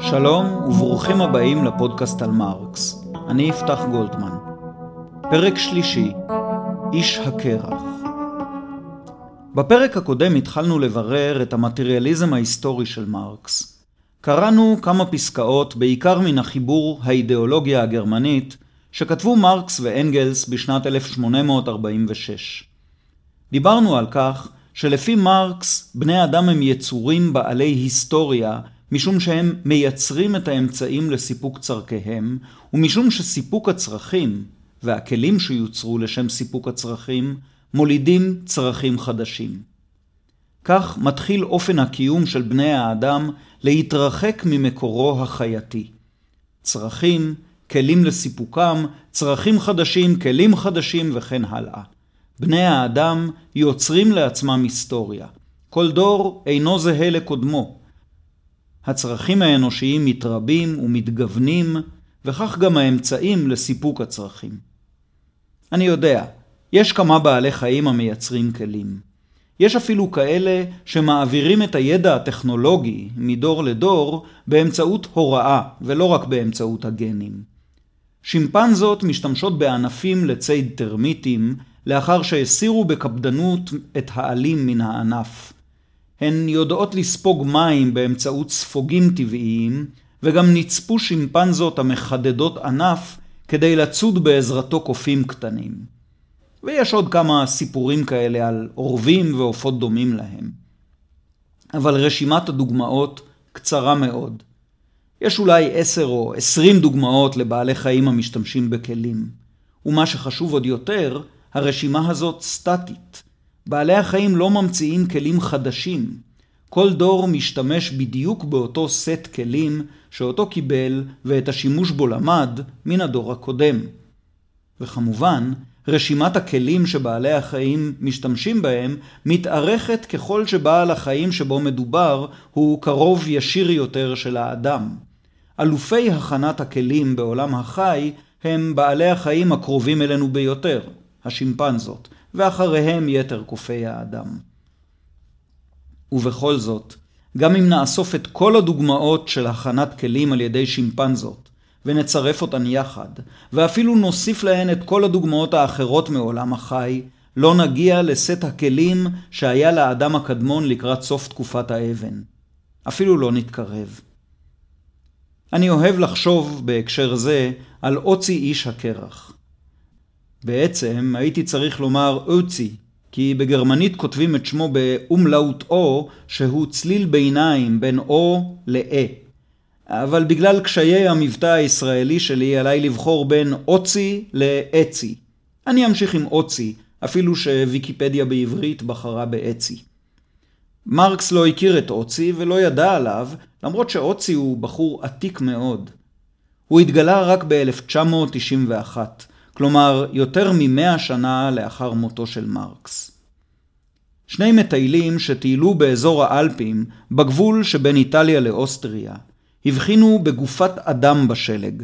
שלום וברוכים הבאים לפודקאסט על מרקס. אני יפתח גולדמן. פרק שלישי, איש הקרח. בפרק הקודם התחלנו לברר את המטריאליזם ההיסטורי של מרקס. קראנו כמה פסקאות, בעיקר מן החיבור האידיאולוגיה הגרמנית, שכתבו מרקס ואנגלס בשנת 1846. דיברנו על כך שלפי מרקס, בני אדם הם יצורים בעלי היסטוריה, משום שהם מייצרים את האמצעים לסיפוק צורכיהם, ומשום שסיפוק הצרכים, והכלים שיוצרו לשם סיפוק הצרכים, מולידים צרכים חדשים. כך מתחיל אופן הקיום של בני האדם להתרחק ממקורו החייתי. צרכים, כלים לסיפוקם, צרכים חדשים, כלים חדשים וכן הלאה. בני האדם יוצרים לעצמם היסטוריה. כל דור אינו זהה לקודמו. הצרכים האנושיים מתרבים ומתגוונים, וכך גם האמצעים לסיפוק הצרכים. אני יודע, יש כמה בעלי חיים המייצרים כלים. יש אפילו כאלה שמעבירים את הידע הטכנולוגי מדור לדור באמצעות הוראה, ולא רק באמצעות הגנים. שימפנזות משתמשות בענפים לציד טרמיטים, לאחר שהסירו בקפדנות את העלים מן הענף. הן יודעות לספוג מים באמצעות ספוגים טבעיים, וגם נצפו שימפנזות המחדדות ענף כדי לצוד בעזרתו קופים קטנים. ויש עוד כמה סיפורים כאלה על עורבים ועופות דומים להם. אבל רשימת הדוגמאות קצרה מאוד. יש אולי עשר או עשרים דוגמאות לבעלי חיים המשתמשים בכלים. ומה שחשוב עוד יותר, הרשימה הזאת סטטית. בעלי החיים לא ממציאים כלים חדשים. כל דור משתמש בדיוק באותו סט כלים שאותו קיבל ואת השימוש בו למד מן הדור הקודם. וכמובן, רשימת הכלים שבעלי החיים משתמשים בהם מתארכת ככל שבעל החיים שבו מדובר הוא קרוב ישיר יותר של האדם. אלופי הכנת הכלים בעולם החי הם בעלי החיים הקרובים אלינו ביותר, השימפנזות, ואחריהם יתר קופי האדם. ובכל זאת, גם אם נאסוף את כל הדוגמאות של הכנת כלים על ידי שימפנזות, ונצרף אותן יחד, ואפילו נוסיף להן את כל הדוגמאות האחרות מעולם החי, לא נגיע לסט הכלים שהיה לאדם הקדמון לקראת סוף תקופת האבן. אפילו לא נתקרב. אני אוהב לחשוב בהקשר זה על אוצי איש הקרח. בעצם הייתי צריך לומר אוצי, כי בגרמנית כותבים את שמו באומלאוט או, שהוא צליל ביניים בין או לאה. אבל בגלל קשיי המבטא הישראלי שלי עליי לבחור בין אוצי לאצי. אני אמשיך עם אוצי, אפילו שוויקיפדיה בעברית בחרה באצי. מרקס לא הכיר את אוצי ולא ידע עליו, למרות שאוצי הוא בחור עתיק מאוד. הוא התגלה רק ב-1991, כלומר יותר ממאה שנה לאחר מותו של מרקס. שני מטיילים שטיילו באזור האלפים, בגבול שבין איטליה לאוסטריה, הבחינו בגופת אדם בשלג.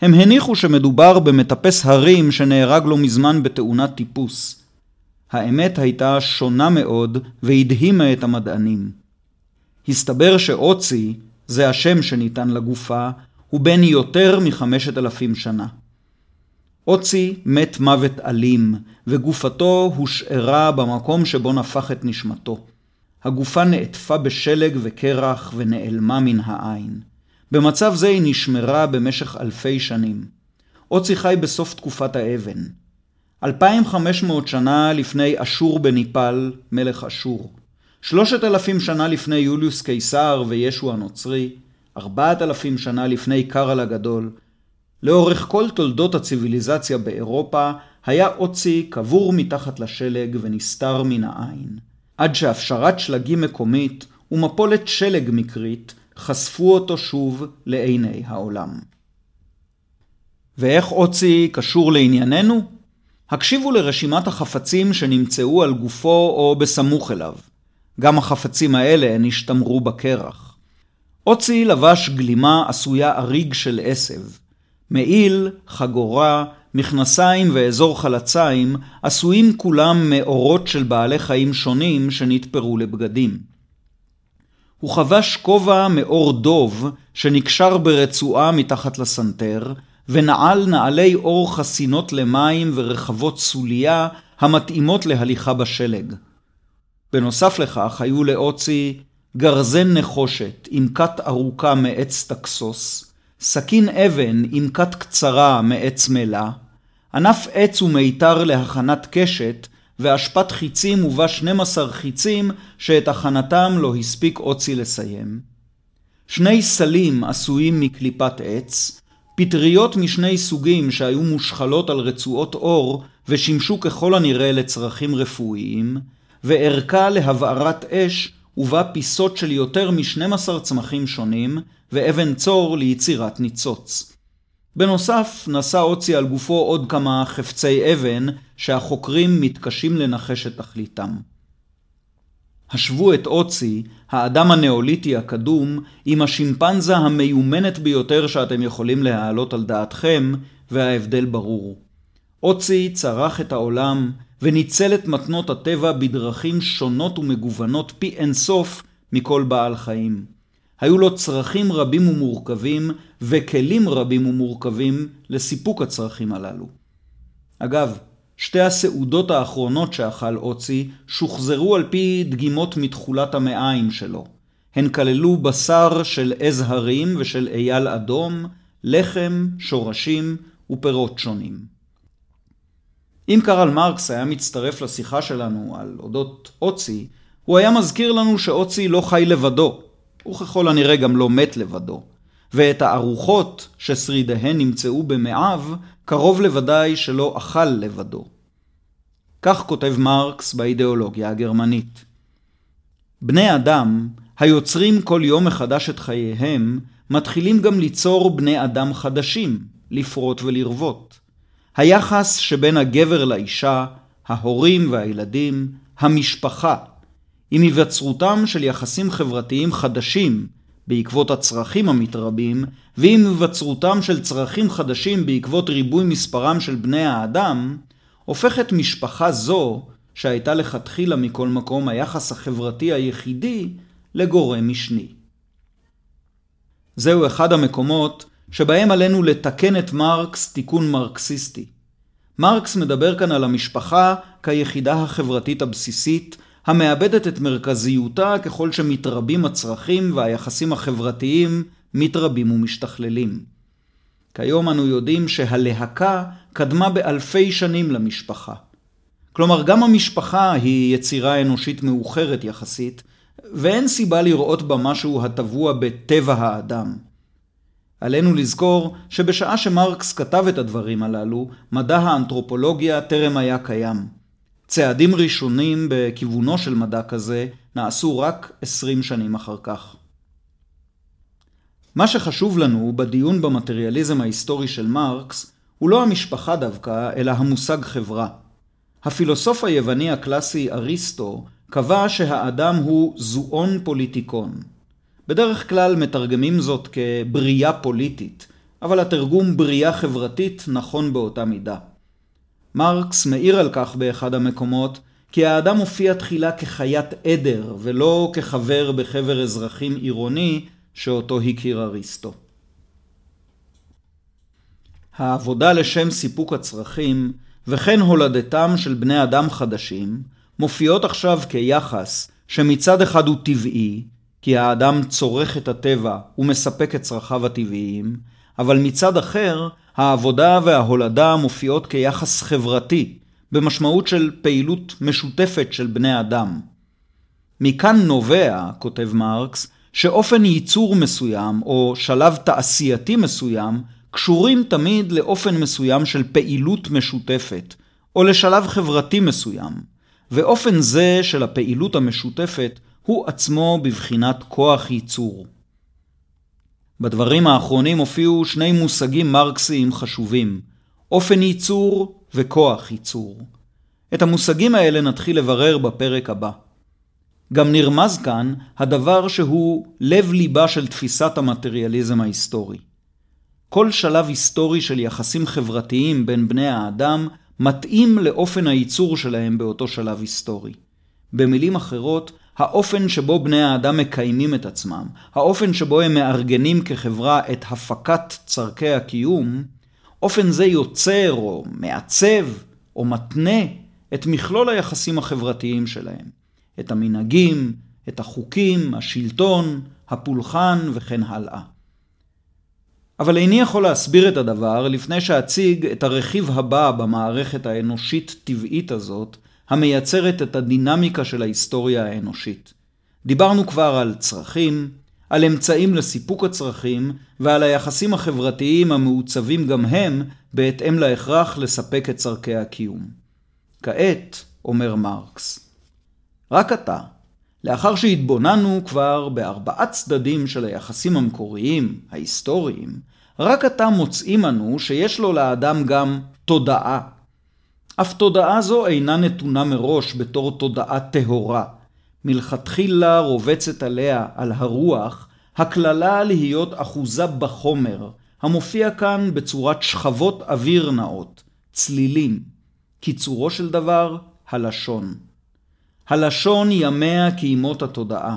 הם הניחו שמדובר במטפס הרים שנהרג לא מזמן בתאונת טיפוס. האמת הייתה שונה מאוד והדהימה את המדענים. הסתבר שאוצי, זה השם שניתן לגופה, הוא בן יותר מחמשת אלפים שנה. אוצי מת מוות אלים, וגופתו הושארה במקום שבו נפח את נשמתו. הגופה נעטפה בשלג וקרח ונעלמה מן העין. במצב זה היא נשמרה במשך אלפי שנים. אוצי חי בסוף תקופת האבן. 2,500 שנה לפני אשור בניפל, מלך אשור. 3,000 שנה לפני יוליוס קיסר וישו הנוצרי. 4,000 שנה לפני קרל הגדול. לאורך כל תולדות הציוויליזציה באירופה היה אוצי קבור מתחת לשלג ונסתר מן העין. עד שהפשרת שלגים מקומית ומפולת שלג מקרית חשפו אותו שוב לעיני העולם. ואיך אוצי קשור לענייננו? הקשיבו לרשימת החפצים שנמצאו על גופו או בסמוך אליו. גם החפצים האלה נשתמרו בקרח. אוצי לבש גלימה עשויה אריג של עשב. מעיל, חגורה, מכנסיים ואזור חלציים עשויים כולם מאורות של בעלי חיים שונים שנתפרו לבגדים. הוא חבש כובע מאור דוב שנקשר ברצועה מתחת לסנטר, ונעל נעלי אור חסינות למים ורחבות סוליה המתאימות להליכה בשלג. בנוסף לכך היו לאוצי גרזן נחושת עם כת ארוכה מעץ טקסוס, סכין אבן עם כת קצרה מעץ מלה, ענף עץ ומיתר להכנת קשת, ואשפת חיצים ובה 12 חיצים שאת הכנתם לא הספיק אוצי לסיים. שני סלים עשויים מקליפת עץ, פטריות משני סוגים שהיו מושחלות על רצועות אור ושימשו ככל הנראה לצרכים רפואיים, וערכה להבערת אש ובה פיסות של יותר מ-12 צמחים שונים, ואבן צור ליצירת ניצוץ. בנוסף, נשא אוצי על גופו עוד כמה חפצי אבן, שהחוקרים מתקשים לנחש את תכליתם. השוו את אוצי, האדם הנאוליטי הקדום, עם השימפנזה המיומנת ביותר שאתם יכולים להעלות על דעתכם, וההבדל ברור. אוצי צרח את העולם, וניצל את מתנות הטבע בדרכים שונות ומגוונות פי אינסוף מכל בעל חיים. היו לו צרכים רבים ומורכבים, וכלים רבים ומורכבים לסיפוק הצרכים הללו. אגב, שתי הסעודות האחרונות שאכל אוצי שוחזרו על פי דגימות מתכולת המעיים שלו. הן כללו בשר של עז הרים ושל אייל אדום, לחם, שורשים ופירות שונים. אם קרל מרקס היה מצטרף לשיחה שלנו על אודות אוצי, הוא היה מזכיר לנו שאוצי לא חי לבדו, וככל הנראה גם לא מת לבדו, ואת הארוחות ששרידיהן נמצאו במעיו, קרוב לוודאי שלא אכל לבדו. כך כותב מרקס באידיאולוגיה הגרמנית. בני אדם, היוצרים כל יום מחדש את חייהם, מתחילים גם ליצור בני אדם חדשים, לפרוט ולרבות. היחס שבין הגבר לאישה, ההורים והילדים, המשפחה, עם היווצרותם של יחסים חברתיים חדשים בעקבות הצרכים המתרבים, ועם היווצרותם של צרכים חדשים בעקבות ריבוי מספרם של בני האדם, הופכת משפחה זו, שהייתה לכתחילה מכל מקום היחס החברתי היחידי, לגורם משני. זהו אחד המקומות שבהם עלינו לתקן את מרקס תיקון מרקסיסטי. מרקס מדבר כאן על המשפחה כיחידה החברתית הבסיסית, המאבדת את מרכזיותה ככל שמתרבים הצרכים והיחסים החברתיים מתרבים ומשתכללים. כיום אנו יודעים שהלהקה קדמה באלפי שנים למשפחה. כלומר, גם המשפחה היא יצירה אנושית מאוחרת יחסית, ואין סיבה לראות בה משהו הטבוע בטבע האדם. עלינו לזכור שבשעה שמרקס כתב את הדברים הללו, מדע האנתרופולוגיה טרם היה קיים. צעדים ראשונים בכיוונו של מדע כזה נעשו רק עשרים שנים אחר כך. מה שחשוב לנו בדיון במטריאליזם ההיסטורי של מרקס הוא לא המשפחה דווקא, אלא המושג חברה. הפילוסוף היווני הקלאסי אריסטו קבע שהאדם הוא זואון פוליטיקון. בדרך כלל מתרגמים זאת כבריאה פוליטית, אבל התרגום בריאה חברתית נכון באותה מידה. מרקס מעיר על כך באחד המקומות, כי האדם הופיע תחילה כחיית עדר, ולא כחבר בחבר אזרחים עירוני שאותו הכיר אריסטו. העבודה לשם סיפוק הצרכים, וכן הולדתם של בני אדם חדשים, מופיעות עכשיו כיחס שמצד אחד הוא טבעי, כי האדם צורך את הטבע ומספק את צרכיו הטבעיים, אבל מצד אחר, העבודה וההולדה מופיעות כיחס חברתי, במשמעות של פעילות משותפת של בני אדם. מכאן נובע, כותב מרקס, שאופן ייצור מסוים או שלב תעשייתי מסוים קשורים תמיד לאופן מסוים של פעילות משותפת, או לשלב חברתי מסוים, ואופן זה של הפעילות המשותפת הוא עצמו בבחינת כוח ייצור. בדברים האחרונים הופיעו שני מושגים מרקסיים חשובים, אופן ייצור וכוח ייצור. את המושגים האלה נתחיל לברר בפרק הבא. גם נרמז כאן הדבר שהוא לב ליבה של תפיסת המטריאליזם ההיסטורי. כל שלב היסטורי של יחסים חברתיים בין בני האדם מתאים לאופן הייצור שלהם באותו שלב היסטורי. במילים אחרות, האופן שבו בני האדם מקיימים את עצמם, האופן שבו הם מארגנים כחברה את הפקת צורכי הקיום, אופן זה יוצר או מעצב או מתנה את מכלול היחסים החברתיים שלהם, את המנהגים, את החוקים, השלטון, הפולחן וכן הלאה. אבל איני יכול להסביר את הדבר לפני שאציג את הרכיב הבא במערכת האנושית-טבעית הזאת, המייצרת את הדינמיקה של ההיסטוריה האנושית. דיברנו כבר על צרכים, על אמצעים לסיפוק הצרכים ועל היחסים החברתיים המעוצבים גם הם בהתאם להכרח לספק את צורכי הקיום. כעת, אומר מרקס, רק עתה, לאחר שהתבוננו כבר בארבעה צדדים של היחסים המקוריים, ההיסטוריים, רק עתה מוצאים אנו שיש לו לאדם גם תודעה. אף תודעה זו אינה נתונה מראש בתור תודעה טהורה. מלכתחילה רובצת עליה, על הרוח, הקללה להיות אחוזה בחומר, המופיע כאן בצורת שכבות אוויר נאות, צלילים. קיצורו של דבר, הלשון. הלשון ימיה כימות התודעה.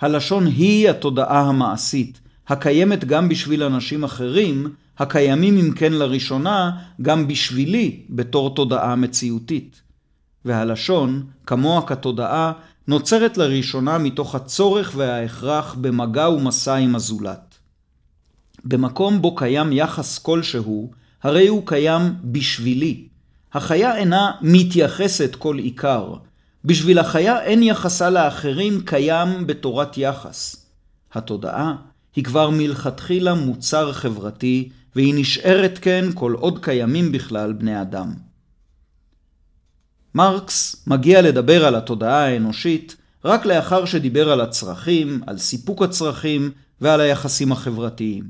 הלשון היא התודעה המעשית, הקיימת גם בשביל אנשים אחרים, הקיימים אם כן לראשונה גם בשבילי בתור תודעה מציאותית. והלשון, כמוה כתודעה, נוצרת לראשונה מתוך הצורך וההכרח במגע ומשא עם הזולת. במקום בו קיים יחס כלשהו, הרי הוא קיים בשבילי. החיה אינה מתייחסת כל עיקר. בשביל החיה אין יחסה לאחרים קיים בתורת יחס. התודעה היא כבר מלכתחילה מוצר חברתי, והיא נשארת כן כל עוד קיימים בכלל בני אדם. מרקס מגיע לדבר על התודעה האנושית רק לאחר שדיבר על הצרכים, על סיפוק הצרכים ועל היחסים החברתיים.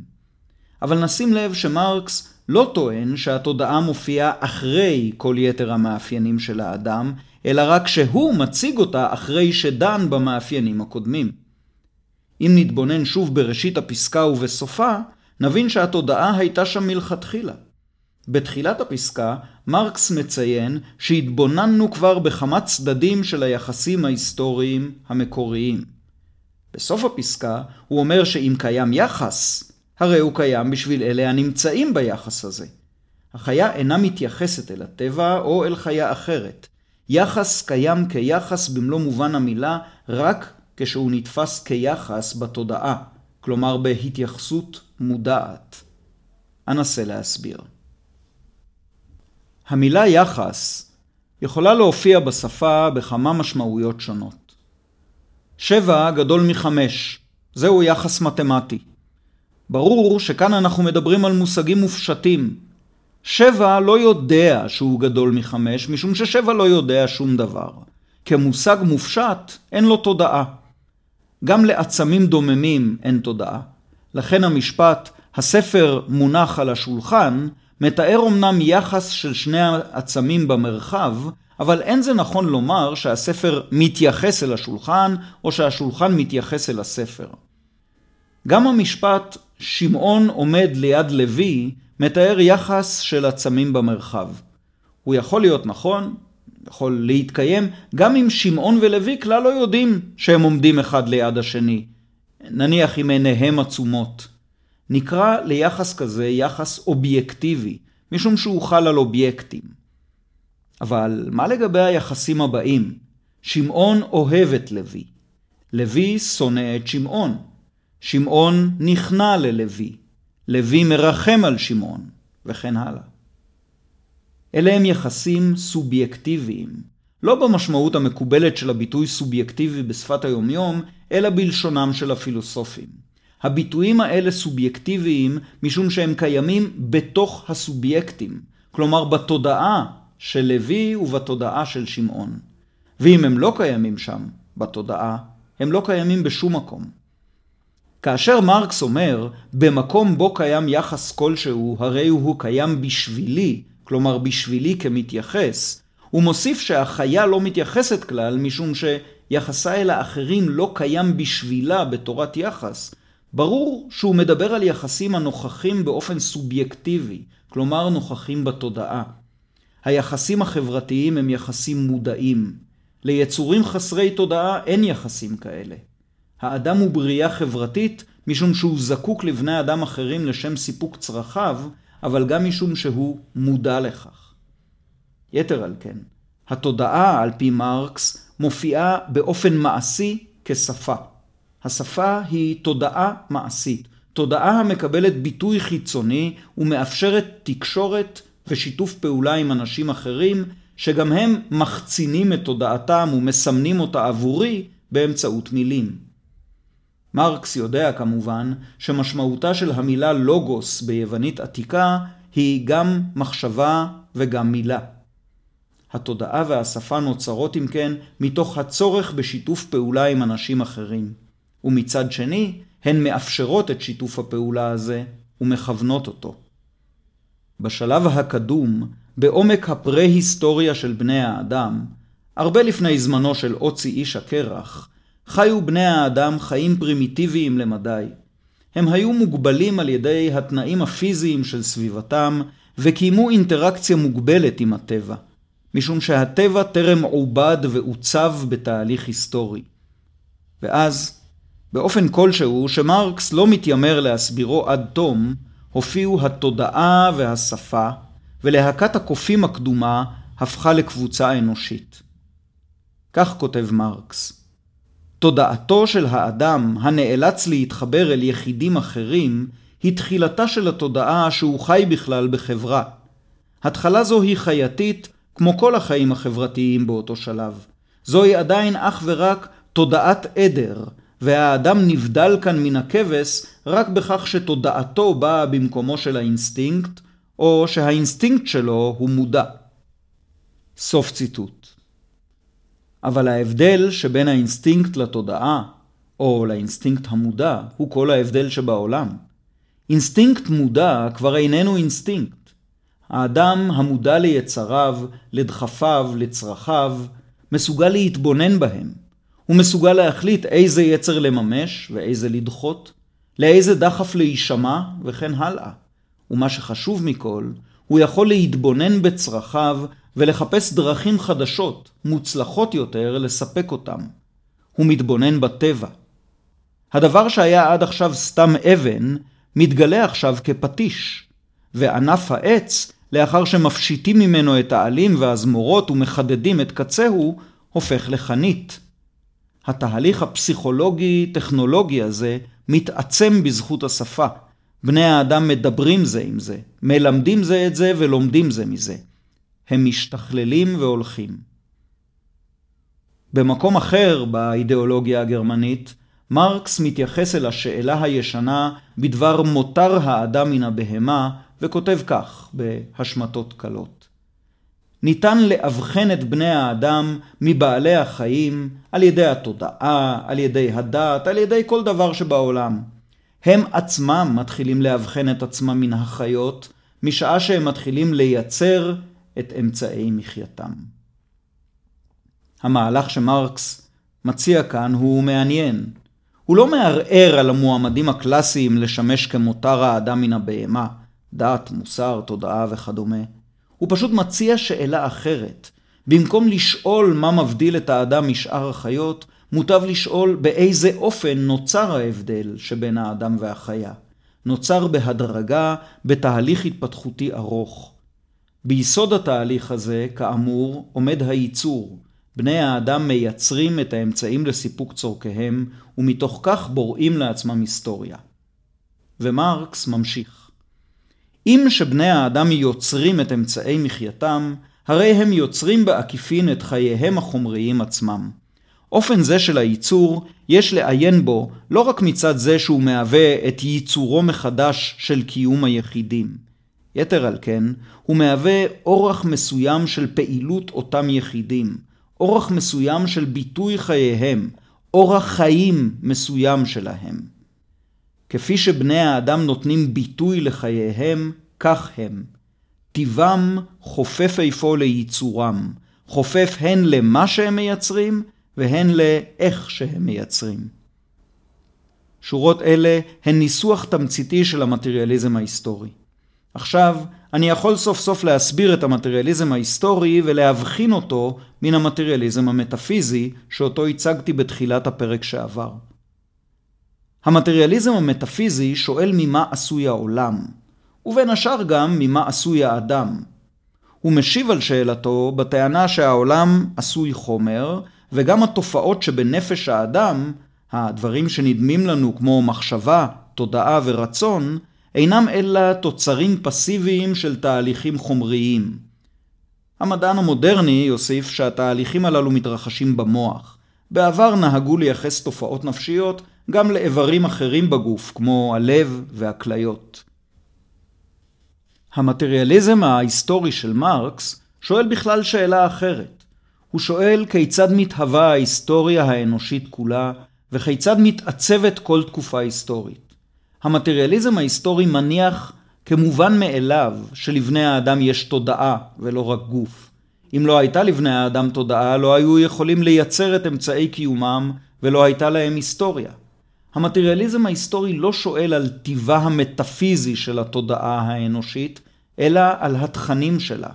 אבל נשים לב שמרקס לא טוען שהתודעה מופיעה אחרי כל יתר המאפיינים של האדם, אלא רק שהוא מציג אותה אחרי שדן במאפיינים הקודמים. אם נתבונן שוב בראשית הפסקה ובסופה, נבין שהתודעה הייתה שם מלכתחילה. בתחילת הפסקה, מרקס מציין שהתבוננו כבר בכמה צדדים של היחסים ההיסטוריים המקוריים. בסוף הפסקה הוא אומר שאם קיים יחס, הרי הוא קיים בשביל אלה הנמצאים ביחס הזה. החיה אינה מתייחסת אל הטבע או אל חיה אחרת. יחס קיים כיחס במלוא מובן המילה רק כשהוא נתפס כיחס בתודעה, כלומר בהתייחסות מודעת. אנסה להסביר. המילה יחס יכולה להופיע בשפה בכמה משמעויות שונות. שבע גדול מחמש, זהו יחס מתמטי. ברור שכאן אנחנו מדברים על מושגים מופשטים. שבע לא יודע שהוא גדול מחמש, משום ששבע לא יודע שום דבר. כמושג מופשט, אין לו תודעה. גם לעצמים דוממים אין תודעה. לכן המשפט, הספר מונח על השולחן, מתאר אמנם יחס של שני העצמים במרחב, אבל אין זה נכון לומר שהספר מתייחס אל השולחן, או שהשולחן מתייחס אל הספר. גם המשפט שמעון עומד ליד לוי מתאר יחס של עצמים במרחב. הוא יכול להיות נכון, יכול להתקיים, גם אם שמעון ולוי כלל לא יודעים שהם עומדים אחד ליד השני. נניח אם עיניהם עצומות. נקרא ליחס כזה יחס אובייקטיבי, משום שהוא חל על אובייקטים. אבל מה לגבי היחסים הבאים? שמעון אוהב את לוי. לוי שונא את שמעון. שמעון נכנע ללוי. לוי מרחם על שמעון, וכן הלאה. אלה הם יחסים סובייקטיביים, לא במשמעות המקובלת של הביטוי סובייקטיבי בשפת היומיום, אלא בלשונם של הפילוסופים. הביטויים האלה סובייקטיביים משום שהם קיימים בתוך הסובייקטים, כלומר בתודעה של לוי ובתודעה של שמעון. ואם הם לא קיימים שם, בתודעה, הם לא קיימים בשום מקום. כאשר מרקס אומר, במקום בו קיים יחס כלשהו, הרי הוא קיים בשבילי, כלומר בשבילי כמתייחס, הוא מוסיף שהחיה לא מתייחסת כלל, משום שיחסה אל האחרים לא קיים בשבילה בתורת יחס. ברור שהוא מדבר על יחסים הנוכחים באופן סובייקטיבי, כלומר נוכחים בתודעה. היחסים החברתיים הם יחסים מודעים. ליצורים חסרי תודעה אין יחסים כאלה. האדם הוא בריאה חברתית משום שהוא זקוק לבני אדם אחרים לשם סיפוק צרכיו, אבל גם משום שהוא מודע לכך. יתר על כן, התודעה, על פי מרקס, מופיעה באופן מעשי כשפה. השפה היא תודעה מעשית, תודעה המקבלת ביטוי חיצוני ומאפשרת תקשורת ושיתוף פעולה עם אנשים אחרים, שגם הם מחצינים את תודעתם ומסמנים אותה עבורי באמצעות מילים. מרקס יודע כמובן שמשמעותה של המילה לוגוס ביוונית עתיקה היא גם מחשבה וגם מילה. התודעה והשפה נוצרות אם כן מתוך הצורך בשיתוף פעולה עם אנשים אחרים, ומצד שני הן מאפשרות את שיתוף הפעולה הזה ומכוונות אותו. בשלב הקדום, בעומק הפרה-היסטוריה של בני האדם, הרבה לפני זמנו של אוצי איש הקרח, חיו בני האדם חיים פרימיטיביים למדי. הם היו מוגבלים על ידי התנאים הפיזיים של סביבתם, וקיימו אינטראקציה מוגבלת עם הטבע, משום שהטבע טרם עובד ועוצב בתהליך היסטורי. ואז, באופן כלשהו שמרקס לא מתיימר להסבירו עד תום, הופיעו התודעה והשפה, ולהקת הקופים הקדומה הפכה לקבוצה אנושית. כך כותב מרקס: תודעתו של האדם הנאלץ להתחבר אל יחידים אחרים, היא תחילתה של התודעה שהוא חי בכלל בחברה. התחלה זו היא חייתית, כמו כל החיים החברתיים באותו שלב. זוהי עדיין אך ורק תודעת עדר, והאדם נבדל כאן מן הכבש רק בכך שתודעתו באה במקומו של האינסטינקט, או שהאינסטינקט שלו הוא מודע. סוף ציטוט. אבל ההבדל שבין האינסטינקט לתודעה, או לאינסטינקט המודע, הוא כל ההבדל שבעולם. אינסטינקט מודע כבר איננו אינסטינקט. האדם המודע ליצריו, לדחפיו, לצרכיו, מסוגל להתבונן בהם. הוא מסוגל להחליט איזה יצר לממש ואיזה לדחות, לאיזה דחף להישמע וכן הלאה. ומה שחשוב מכל, הוא יכול להתבונן בצרכיו ולחפש דרכים חדשות, מוצלחות יותר, לספק אותם. הוא מתבונן בטבע. הדבר שהיה עד עכשיו סתם אבן, מתגלה עכשיו כפטיש, וענף העץ, לאחר שמפשיטים ממנו את העלים והזמורות ומחדדים את קצהו, הופך לחנית. התהליך הפסיכולוגי-טכנולוגי הזה מתעצם בזכות השפה. בני האדם מדברים זה עם זה, מלמדים זה את זה ולומדים זה מזה. הם משתכללים והולכים. במקום אחר באידיאולוגיה הגרמנית, מרקס מתייחס אל השאלה הישנה בדבר מותר האדם מן הבהמה, וכותב כך בהשמטות קלות. ניתן לאבחן את בני האדם מבעלי החיים על ידי התודעה, על ידי הדת, על ידי כל דבר שבעולם. הם עצמם מתחילים לאבחן את עצמם מן החיות, משעה שהם מתחילים לייצר את אמצעי מחייתם. המהלך שמרקס מציע כאן הוא מעניין. הוא לא מערער על המועמדים הקלאסיים לשמש כמותר האדם מן הבהמה, דת, מוסר, תודעה וכדומה. הוא פשוט מציע שאלה אחרת. במקום לשאול מה מבדיל את האדם משאר החיות, מוטב לשאול באיזה אופן נוצר ההבדל שבין האדם והחיה. נוצר בהדרגה, בתהליך התפתחותי ארוך. ביסוד התהליך הזה, כאמור, עומד הייצור. בני האדם מייצרים את האמצעים לסיפוק צורכיהם, ומתוך כך בוראים לעצמם היסטוריה. ומרקס ממשיך. אם שבני האדם יוצרים את אמצעי מחייתם, הרי הם יוצרים בעקיפין את חייהם החומריים עצמם. אופן זה של הייצור, יש לעיין בו לא רק מצד זה שהוא מהווה את ייצורו מחדש של קיום היחידים, יתר על כן, הוא מהווה אורח מסוים של פעילות אותם יחידים, אורח מסוים של ביטוי חייהם, אורח חיים מסוים שלהם. כפי שבני האדם נותנים ביטוי לחייהם, כך הם. טיבם חופף איפה לייצורם, חופף הן למה שהם מייצרים, והן לאיך שהם מייצרים. שורות אלה הן ניסוח תמציתי של המטריאליזם ההיסטורי. עכשיו, אני יכול סוף סוף להסביר את המטריאליזם ההיסטורי ולהבחין אותו מן המטריאליזם המטאפיזי שאותו הצגתי בתחילת הפרק שעבר. המטריאליזם המטאפיזי שואל ממה עשוי העולם, ובין השאר גם ממה עשוי האדם. הוא משיב על שאלתו בטענה שהעולם עשוי חומר, וגם התופעות שבנפש האדם, הדברים שנדמים לנו כמו מחשבה, תודעה ורצון, אינם אלא תוצרים פסיביים של תהליכים חומריים. המדען המודרני יוסיף שהתהליכים הללו מתרחשים במוח. בעבר נהגו לייחס תופעות נפשיות גם לאיברים אחרים בגוף, כמו הלב והכליות. המטריאליזם ההיסטורי של מרקס שואל בכלל שאלה אחרת. הוא שואל כיצד מתהווה ההיסטוריה האנושית כולה, וכיצד מתעצבת כל תקופה היסטורית. המטריאליזם ההיסטורי מניח כמובן מאליו שלבני האדם יש תודעה ולא רק גוף. אם לא הייתה לבני האדם תודעה, לא היו יכולים לייצר את אמצעי קיומם ולא הייתה להם היסטוריה. המטריאליזם ההיסטורי לא שואל על טיבה המטאפיזי של התודעה האנושית, אלא על התכנים שלה.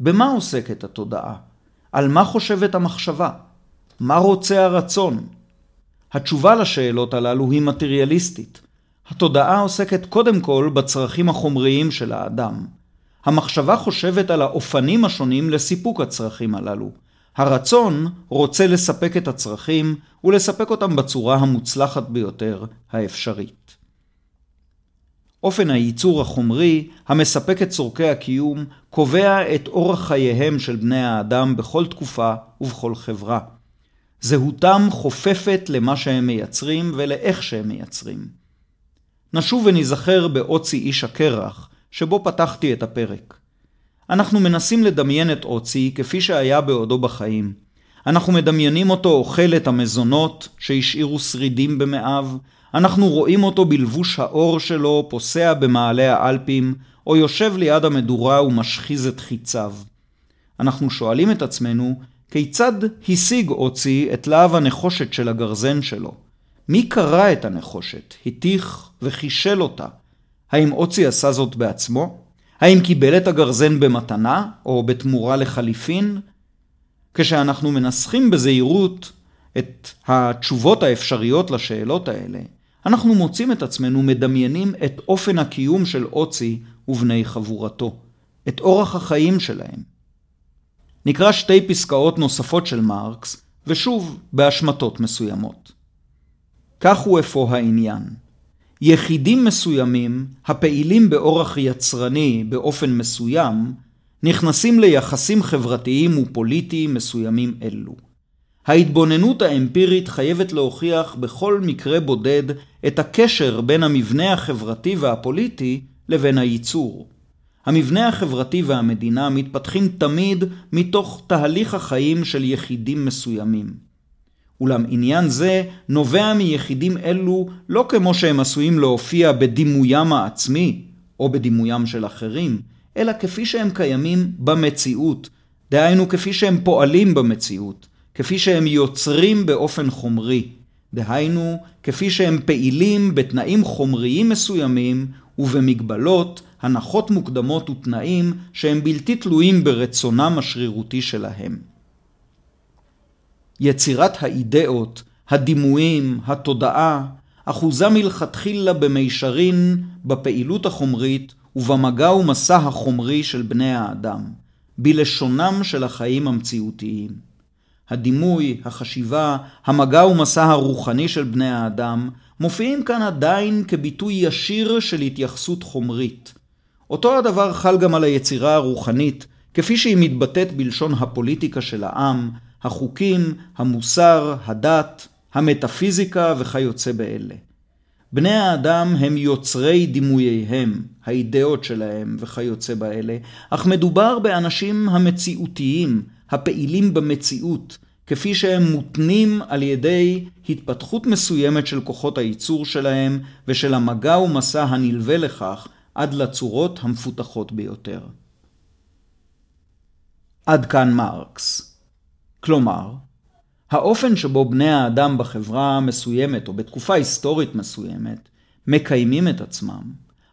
במה עוסקת התודעה? על מה חושבת המחשבה? מה רוצה הרצון? התשובה לשאלות הללו היא מטריאליסטית. התודעה עוסקת קודם כל בצרכים החומריים של האדם. המחשבה חושבת על האופנים השונים לסיפוק הצרכים הללו. הרצון רוצה לספק את הצרכים ולספק אותם בצורה המוצלחת ביותר האפשרית. אופן הייצור החומרי המספק את צורכי הקיום קובע את אורח חייהם של בני האדם בכל תקופה ובכל חברה. זהותם חופפת למה שהם מייצרים ולאיך שהם מייצרים. נשוב וניזכר באוצי איש הקרח, שבו פתחתי את הפרק. אנחנו מנסים לדמיין את אוצי כפי שהיה בעודו בחיים. אנחנו מדמיינים אותו אוכל את המזונות שהשאירו שרידים במאיו, אנחנו רואים אותו בלבוש האור שלו פוסע במעלה האלפים, או יושב ליד המדורה ומשחיז את חיציו. אנחנו שואלים את עצמנו, כיצד השיג אוצי את להב הנחושת של הגרזן שלו? מי קרא את הנחושת, התיך וחישל אותה? האם אוצי עשה זאת בעצמו? האם קיבל את הגרזן במתנה, או בתמורה לחליפין? כשאנחנו מנסחים בזהירות את התשובות האפשריות לשאלות האלה, אנחנו מוצאים את עצמנו מדמיינים את אופן הקיום של אוצי ובני חבורתו, את אורח החיים שלהם. נקרא שתי פסקאות נוספות של מרקס, ושוב בהשמטות מסוימות. כך הוא אפוא העניין. יחידים מסוימים, הפעילים באורח יצרני באופן מסוים, נכנסים ליחסים חברתיים ופוליטיים מסוימים אלו. ההתבוננות האמפירית חייבת להוכיח בכל מקרה בודד את הקשר בין המבנה החברתי והפוליטי לבין הייצור. המבנה החברתי והמדינה מתפתחים תמיד מתוך תהליך החיים של יחידים מסוימים. אולם עניין זה נובע מיחידים אלו לא כמו שהם עשויים להופיע בדימוים העצמי, או בדימוים של אחרים, אלא כפי שהם קיימים במציאות, דהיינו כפי שהם פועלים במציאות, כפי שהם יוצרים באופן חומרי, דהיינו כפי שהם פעילים בתנאים חומריים מסוימים ובמגבלות, הנחות מוקדמות ותנאים שהם בלתי תלויים ברצונם השרירותי שלהם. יצירת האידאות, הדימויים, התודעה, אחוזה מלכתחילה במישרין בפעילות החומרית ובמגע ומסע החומרי של בני האדם, בלשונם של החיים המציאותיים. הדימוי, החשיבה, המגע ומסע הרוחני של בני האדם, מופיעים כאן עדיין כביטוי ישיר של התייחסות חומרית. אותו הדבר חל גם על היצירה הרוחנית, כפי שהיא מתבטאת בלשון הפוליטיקה של העם, החוקים, המוסר, הדת, המטאפיזיקה וכיוצא באלה. בני האדם הם יוצרי דימוייהם, האידאות שלהם וכיוצא באלה, אך מדובר באנשים המציאותיים, הפעילים במציאות, כפי שהם מותנים על ידי התפתחות מסוימת של כוחות הייצור שלהם ושל המגע ומסע הנלווה לכך עד לצורות המפותחות ביותר. עד כאן מרקס. כלומר, האופן שבו בני האדם בחברה מסוימת או בתקופה היסטורית מסוימת מקיימים את עצמם,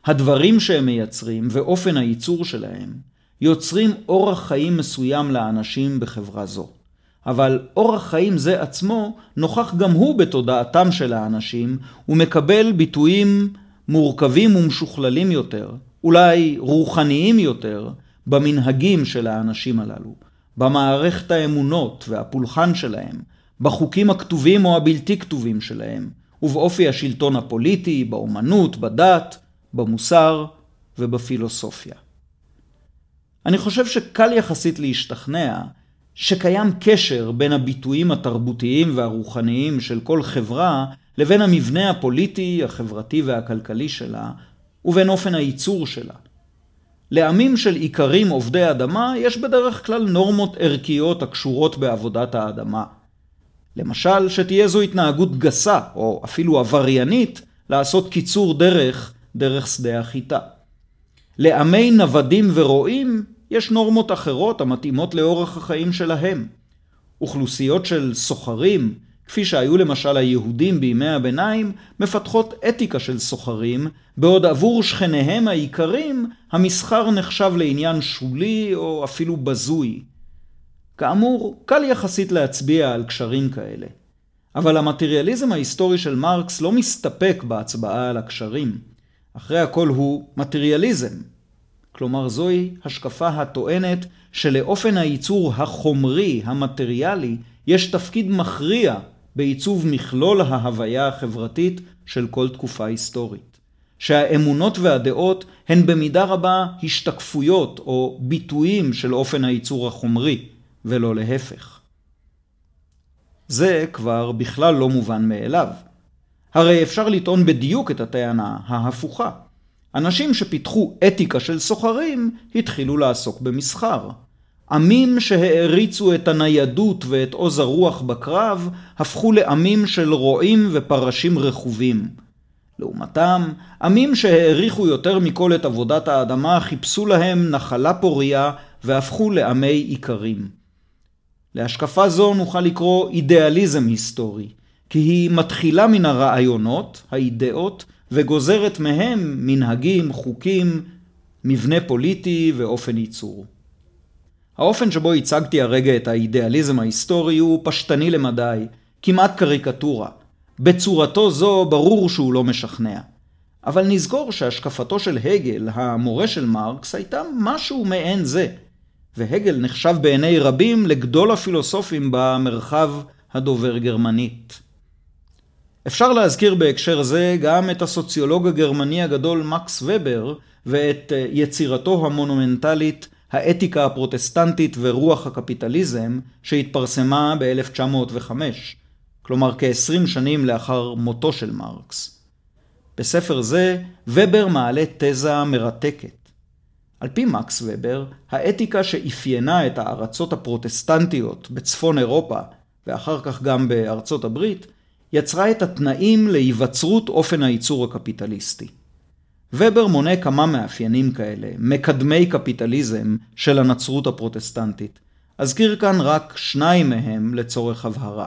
הדברים שהם מייצרים ואופן הייצור שלהם, יוצרים אורח חיים מסוים לאנשים בחברה זו. אבל אורח חיים זה עצמו נוכח גם הוא בתודעתם של האנשים ומקבל ביטויים מורכבים ומשוכללים יותר, אולי רוחניים יותר, במנהגים של האנשים הללו, במערכת האמונות והפולחן שלהם, בחוקים הכתובים או הבלתי כתובים שלהם, ובאופי השלטון הפוליטי, באומנות, בדת, במוסר ובפילוסופיה. אני חושב שקל יחסית להשתכנע שקיים קשר בין הביטויים התרבותיים והרוחניים של כל חברה לבין המבנה הפוליטי, החברתי והכלכלי שלה, ובין אופן הייצור שלה. לעמים של איכרים עובדי אדמה יש בדרך כלל נורמות ערכיות הקשורות בעבודת האדמה. למשל, שתהיה זו התנהגות גסה, או אפילו עבריינית, לעשות קיצור דרך דרך שדה החיטה. לעמי נוודים ורועים יש נורמות אחרות המתאימות לאורח החיים שלהם. אוכלוסיות של סוחרים, כפי שהיו למשל היהודים בימי הביניים, מפתחות אתיקה של סוחרים, בעוד עבור שכניהם העיקרים המסחר נחשב לעניין שולי או אפילו בזוי. כאמור, קל יחסית להצביע על קשרים כאלה. אבל המטריאליזם ההיסטורי של מרקס לא מסתפק בהצבעה על הקשרים. אחרי הכל הוא מטריאליזם. כלומר זוהי השקפה הטוענת שלאופן הייצור החומרי, המטריאלי, יש תפקיד מכריע בעיצוב מכלול ההוויה החברתית של כל תקופה היסטורית. שהאמונות והדעות הן במידה רבה השתקפויות או ביטויים של אופן הייצור החומרי, ולא להפך. זה כבר בכלל לא מובן מאליו. הרי אפשר לטעון בדיוק את הטענה ההפוכה. אנשים שפיתחו אתיקה של סוחרים התחילו לעסוק במסחר. עמים שהעריצו את הניידות ואת עוז הרוח בקרב, הפכו לעמים של רועים ופרשים רכובים. לעומתם, עמים שהעריכו יותר מכל את עבודת האדמה, חיפשו להם נחלה פוריה והפכו לעמי איכרים. להשקפה זו נוכל לקרוא אידיאליזם היסטורי, כי היא מתחילה מן הרעיונות, האידאות, וגוזרת מהם מנהגים, חוקים, מבנה פוליטי ואופן ייצור. האופן שבו הצגתי הרגע את האידיאליזם ההיסטורי הוא פשטני למדי, כמעט קריקטורה. בצורתו זו ברור שהוא לא משכנע. אבל נזכור שהשקפתו של הגל, המורה של מרקס, הייתה משהו מעין זה. והגל נחשב בעיני רבים לגדול הפילוסופים במרחב הדובר גרמנית. אפשר להזכיר בהקשר זה גם את הסוציולוג הגרמני הגדול מקס ובר ואת אה, יצירתו המונומנטלית האתיקה הפרוטסטנטית ורוח הקפיטליזם שהתפרסמה ב-1905, כלומר כ-20 שנים לאחר מותו של מרקס. בספר זה ובר מעלה תזה מרתקת. על פי מקס ובר, האתיקה שאפיינה את הארצות הפרוטסטנטיות בצפון אירופה ואחר כך גם בארצות הברית, יצרה את התנאים להיווצרות אופן הייצור הקפיטליסטי. ובר מונה כמה מאפיינים כאלה, מקדמי קפיטליזם של הנצרות הפרוטסטנטית. אזכיר כאן רק שניים מהם לצורך הבהרה.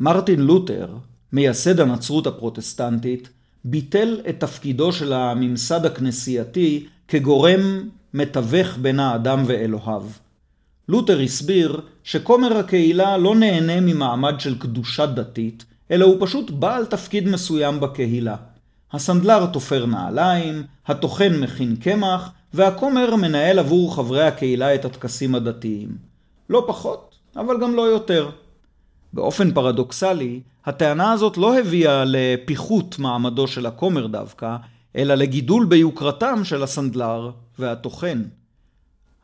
מרטין לותר, מייסד הנצרות הפרוטסטנטית, ביטל את תפקידו של הממסד הכנסייתי כגורם מתווך בין האדם ואלוהיו. לותר הסביר שכומר הקהילה לא נהנה ממעמד של קדושה דתית, אלא הוא פשוט בעל תפקיד מסוים בקהילה. הסנדלר תופר נעליים, הטוחן מכין קמח, והכומר מנהל עבור חברי הקהילה את הטקסים הדתיים. לא פחות, אבל גם לא יותר. באופן פרדוקסלי, הטענה הזאת לא הביאה לפיחות מעמדו של הכומר דווקא, אלא לגידול ביוקרתם של הסנדלר והטוחן.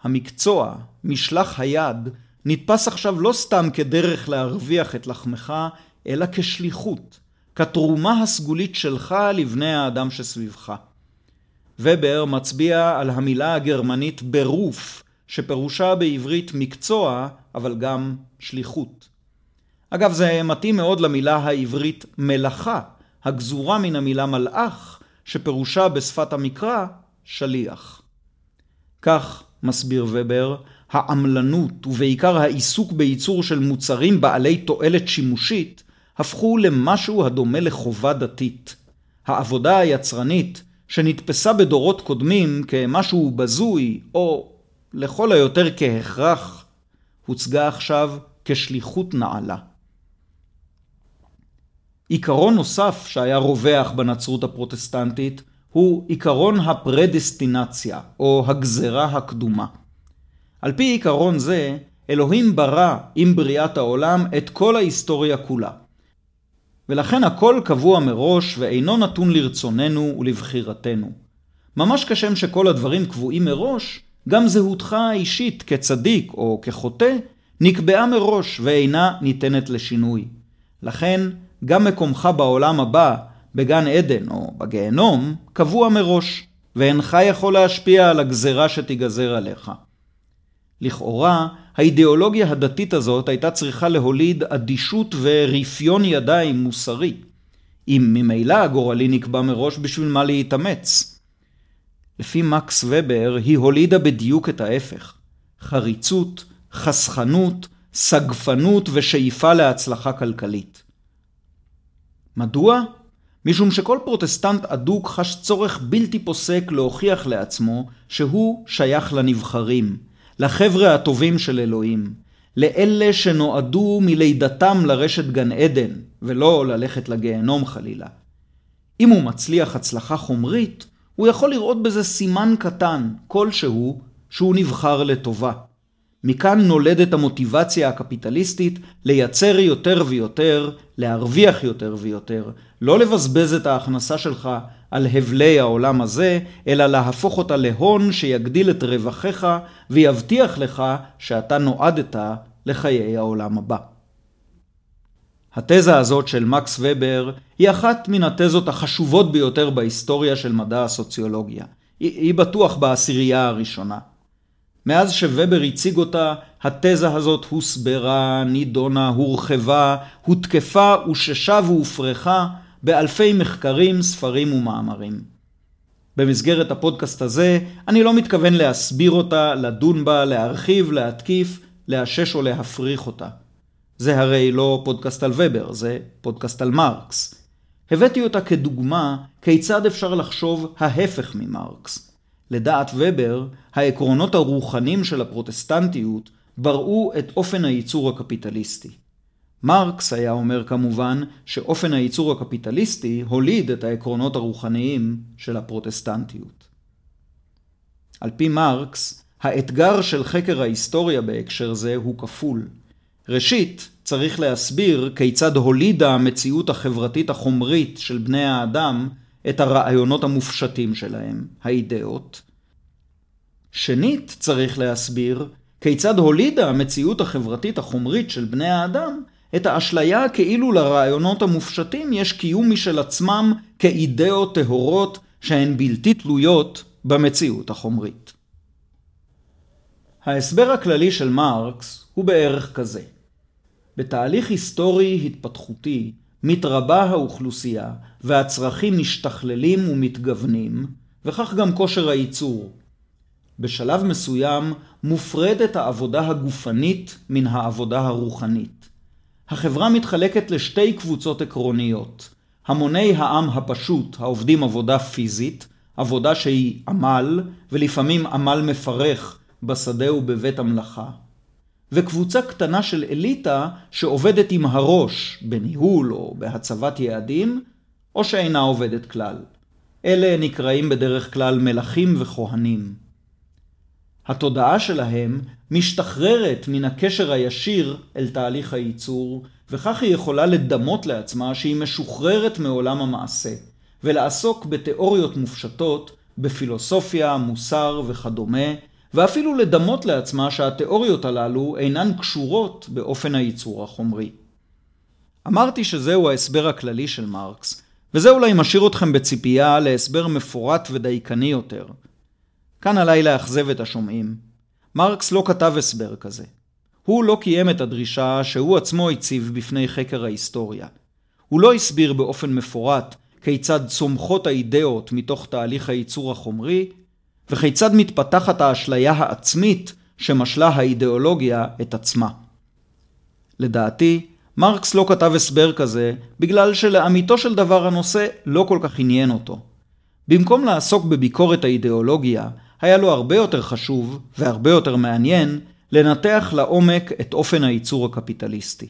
המקצוע, משלח היד, נתפס עכשיו לא סתם כדרך להרוויח את לחמך, אלא כשליחות, כתרומה הסגולית שלך לבני האדם שסביבך. ובר מצביע על המילה הגרמנית ברוף, שפירושה בעברית מקצוע, אבל גם שליחות. אגב, זה מתאים מאוד למילה העברית מלאכה, הגזורה מן המילה מלאך, שפירושה בשפת המקרא שליח. כך, מסביר ובר, העמלנות ובעיקר העיסוק בייצור של מוצרים בעלי תועלת שימושית הפכו למשהו הדומה לחובה דתית. העבודה היצרנית, שנתפסה בדורות קודמים כמשהו בזוי, או לכל היותר כהכרח, הוצגה עכשיו כשליחות נעלה. עיקרון נוסף שהיה רווח בנצרות הפרוטסטנטית הוא עיקרון הפרדסטינציה, או הגזרה הקדומה. על פי עיקרון זה, אלוהים ברא עם בריאת העולם את כל ההיסטוריה כולה. ולכן הכל קבוע מראש ואינו נתון לרצוננו ולבחירתנו. ממש כשם שכל הדברים קבועים מראש, גם זהותך האישית כצדיק או כחוטא נקבעה מראש ואינה ניתנת לשינוי. לכן, גם מקומך בעולם הבא, בגן עדן או בגיהנום, קבוע מראש, ואינך יכול להשפיע על הגזרה שתיגזר עליך. לכאורה, האידיאולוגיה הדתית הזאת הייתה צריכה להוליד אדישות ורפיון ידיים מוסרי. אם ממילא הגורלי נקבע מראש, בשביל מה להתאמץ? לפי מקס ובר, היא הולידה בדיוק את ההפך. חריצות, חסכנות, סגפנות ושאיפה להצלחה כלכלית. מדוע? משום שכל פרוטסטנט אדוק חש צורך בלתי פוסק להוכיח לעצמו שהוא שייך לנבחרים, לחבר'ה הטובים של אלוהים, לאלה שנועדו מלידתם לרשת גן עדן, ולא ללכת לגיהנום חלילה. אם הוא מצליח הצלחה חומרית, הוא יכול לראות בזה סימן קטן, כלשהו, שהוא נבחר לטובה. מכאן נולדת המוטיבציה הקפיטליסטית לייצר יותר ויותר, להרוויח יותר ויותר, לא לבזבז את ההכנסה שלך על הבלי העולם הזה, אלא להפוך אותה להון שיגדיל את רווחיך ויבטיח לך שאתה נועדת לחיי העולם הבא. התזה הזאת של מקס ובר היא אחת מן התזות החשובות ביותר בהיסטוריה של מדע הסוציולוגיה. היא, היא בטוח בעשירייה הראשונה. מאז שובר הציג אותה, התזה הזאת הוסברה, נידונה, הורחבה, הותקפה, אוששה והופרכה באלפי מחקרים, ספרים ומאמרים. במסגרת הפודקאסט הזה, אני לא מתכוון להסביר אותה, לדון בה, להרחיב, להתקיף, לאשש או להפריך אותה. זה הרי לא פודקאסט על ובר, זה פודקאסט על מרקס. הבאתי אותה כדוגמה כיצד אפשר לחשוב ההפך ממרקס. לדעת ובר, העקרונות הרוחניים של הפרוטסטנטיות בראו את אופן הייצור הקפיטליסטי. מרקס היה אומר כמובן שאופן הייצור הקפיטליסטי הוליד את העקרונות הרוחניים של הפרוטסטנטיות. על פי מרקס, האתגר של חקר ההיסטוריה בהקשר זה הוא כפול. ראשית, צריך להסביר כיצד הולידה המציאות החברתית החומרית של בני האדם את הרעיונות המופשטים שלהם, האידאות. שנית, צריך להסביר כיצד הולידה המציאות החברתית החומרית של בני האדם את האשליה כאילו לרעיונות המופשטים יש קיום משל עצמם כאידאות טהורות שהן בלתי תלויות במציאות החומרית. ההסבר הכללי של מרקס הוא בערך כזה: בתהליך היסטורי התפתחותי מתרבה האוכלוסייה והצרכים משתכללים ומתגוונים, וכך גם כושר הייצור. בשלב מסוים מופרדת העבודה הגופנית מן העבודה הרוחנית. החברה מתחלקת לשתי קבוצות עקרוניות. המוני העם הפשוט העובדים עבודה פיזית, עבודה שהיא עמל, ולפעמים עמל מפרך בשדה ובבית המלאכה. וקבוצה קטנה של אליטה שעובדת עם הראש בניהול או בהצבת יעדים, או שאינה עובדת כלל. אלה נקראים בדרך כלל מלכים וכהנים. התודעה שלהם משתחררת מן הקשר הישיר אל תהליך הייצור, וכך היא יכולה לדמות לעצמה שהיא משוחררת מעולם המעשה, ולעסוק בתיאוריות מופשטות, בפילוסופיה, מוסר וכדומה, ואפילו לדמות לעצמה שהתיאוריות הללו אינן קשורות באופן הייצור החומרי. אמרתי שזהו ההסבר הכללי של מרקס, וזה אולי משאיר אתכם בציפייה להסבר מפורט ודייקני יותר. כאן עליי לאכזב את השומעים. מרקס לא כתב הסבר כזה. הוא לא קיים את הדרישה שהוא עצמו הציב בפני חקר ההיסטוריה. הוא לא הסביר באופן מפורט כיצד צומחות האידאות מתוך תהליך הייצור החומרי, וכיצד מתפתחת האשליה העצמית שמשלה האידיאולוגיה את עצמה. לדעתי, מרקס לא כתב הסבר כזה בגלל שלאמיתו של דבר הנושא לא כל כך עניין אותו. במקום לעסוק בביקורת האידיאולוגיה, היה לו הרבה יותר חשוב והרבה יותר מעניין לנתח לעומק את אופן הייצור הקפיטליסטי.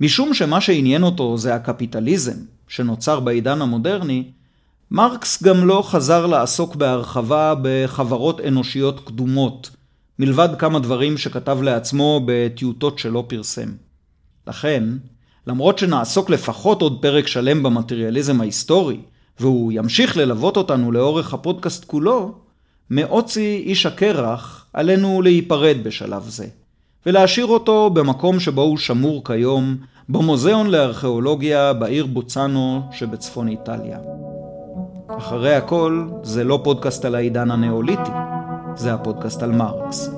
משום שמה שעניין אותו זה הקפיטליזם שנוצר בעידן המודרני, מרקס גם לא חזר לעסוק בהרחבה בחברות אנושיות קדומות, מלבד כמה דברים שכתב לעצמו בטיוטות שלא פרסם. לכן, למרות שנעסוק לפחות עוד פרק שלם במטריאליזם ההיסטורי, והוא ימשיך ללוות אותנו לאורך הפודקאסט כולו, מאוצי איש הקרח עלינו להיפרד בשלב זה, ולהשאיר אותו במקום שבו הוא שמור כיום, במוזיאון לארכיאולוגיה בעיר בוצאנו שבצפון איטליה. אחרי הכל, זה לא פודקאסט על העידן הנאוליטי, זה הפודקאסט על מרקס.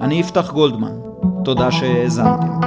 אני יפתח גולדמן, תודה שהאזנתם.